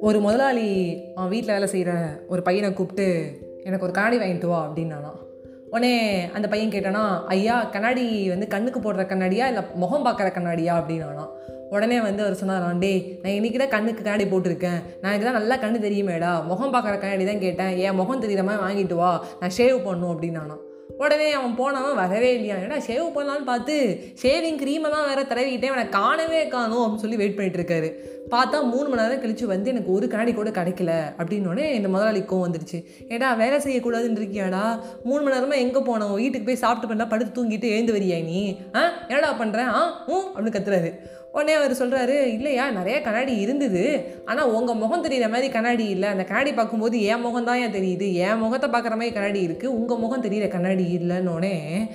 ஒரு முதலாளி அவன் வீட்டில் வேலை செய்கிற ஒரு பையனை கூப்பிட்டு எனக்கு ஒரு கண்ணாடி வாங்கிட்டு வா அப்படின்னானா. உடனே அந்த பையன் கேட்டானா ஐயா கண்ணாடி வந்து கண்ணுக்கு போடுற கண்ணாடியா இல்லை முகம் பார்க்குற கண்ணாடியா? அப்படின்னானா. உடனே வந்து அவர் சொன்னாரான் டே நான் இன்றைக்கி தான் கண்ணுக்கு கண்ணாடி போட்டிருக்கேன். நான் இன்றைக்கி தான் நல்லா கண்ணு தெரியுமேடா. முகம் பார்க்குற கண்ணாடி தான் கேட்டேன். என் முகம் தெரியுற மாதிரி வாங்கிட்டு வா. நான் ஷேவ் பண்ணும் அப்படின்னானா. உடனே அவன் போனவன் வரவே இல்லையா? ஏன்னா ஷேவ் பண்ணலான்னு பார்த்து ஷேவிங் க்ரீமை தான் வேற தடவிக்கிட்டே அவனை காணவே காணும் அப்படின்னு சொல்லி வெயிட் பண்ணிட்டு இருக்காரு. பார்த்தா மூணு மணி நேரம் கழிச்சு வந்து எனக்கு ஒரு கண்ணாடி கூட கிடைக்கல அப்படின்னோடனே இந்த முதலாளி கோவம் வந்துருச்சு. ஏடா வேலை செய்யக்கூடாதுன்னு இருக்கியாடா? மூணு மணி நேரமாக எங்கே போனோம் வீட்டுக்கு போய் சாப்பிட்டு பண்ணா படுத்து தூங்கிட்டு எழுந்து வரியா நீ? ஆ? என்னடா பண்ணுறேன் ஆ? ஊ அப்படின்னு கத்துறாரு. உடனே அவர் சொல்கிறாரு இல்லையா நிறைய கண்ணாடி இருந்தது. ஆனால் உங்கள் முகம் தெரியிற மாதிரி கண்ணாடி இல்லை. அந்த கண்ணாடி பார்க்கும்போது என் முகம் தான் ஏன் தெரியுது. என் முகத்தை பார்க்குற மாதிரி கண்ணாடி இருக்குது உங்கள் முகம் தெரியுற கண்ணாடி சரியில்லைன்னொடனே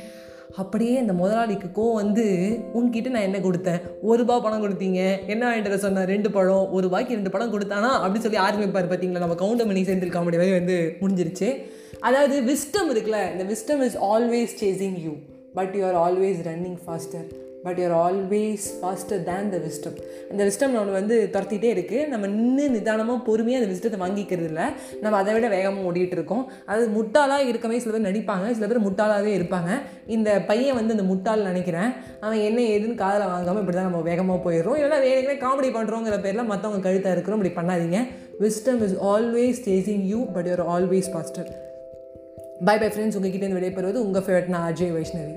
அப்படியே அந்த முதலாளிக்கு கோ வந்து உன்கிட்ட நான் என்ன கொடுத்தேன்? ஒரு ரூபா பணம் கொடுத்தீங்க. என்ன வாங்கிட்டு சொன்ன சொன்னேன் ரெண்டு பழம். ஒரு ரூபாய்க்கு ரெண்டு பழம் கொடுத்தானா? அப்படின்னு சொல்லி ஆரம்பிப்பார் பார்த்தீங்களா நம்ம கவுண்டர் மணி சேர்ந்துருக்க முடியவே வந்து முடிஞ்சிருச்சு. அதாவது விஸ்டம் இருக்குல்ல இந்த wisdom is always chasing you but you are always running faster but you are always faster than the wisdom அந்த விஸ்டம் நம்மளை வந்து துரத்திட்டே இருக்குது நம்ம நின்று நிதானமாக பொறுமையாக அந்த விஸ்டத்தை வாங்கிக்கிறது இல்லை. நம்ம அதை விட வேகமாக ஓடிட்டு இருக்கோம். அது முட்டாளாக இருக்கவே சில பேர் நடிப்பாங்க. சில பேர் முட்டாளாகவே இருப்பாங்க. இந்த பையன் வந்து அந்த முட்டாள் நினைக்கிறேன். அவன் என்ன ஏதுன்னு காதில் வாங்காமல் இப்படி தான் நம்ம வேகமாக போயிடுறோம். இல்லைனா வேணுமே காமெடி பண்ணுறோங்கிற பேரில் மற்றவங்க கழுத்தாக இருக்கிறோம். இப்படி பண்ணாதீங்க. Wisdom is always chasing you but you are always faster bye bye friends உங்ககிட்ட இருந்து விடைபெறுவது உங்கள் ஃபேவரட் நான் அஜய் வைஷ்ணவி.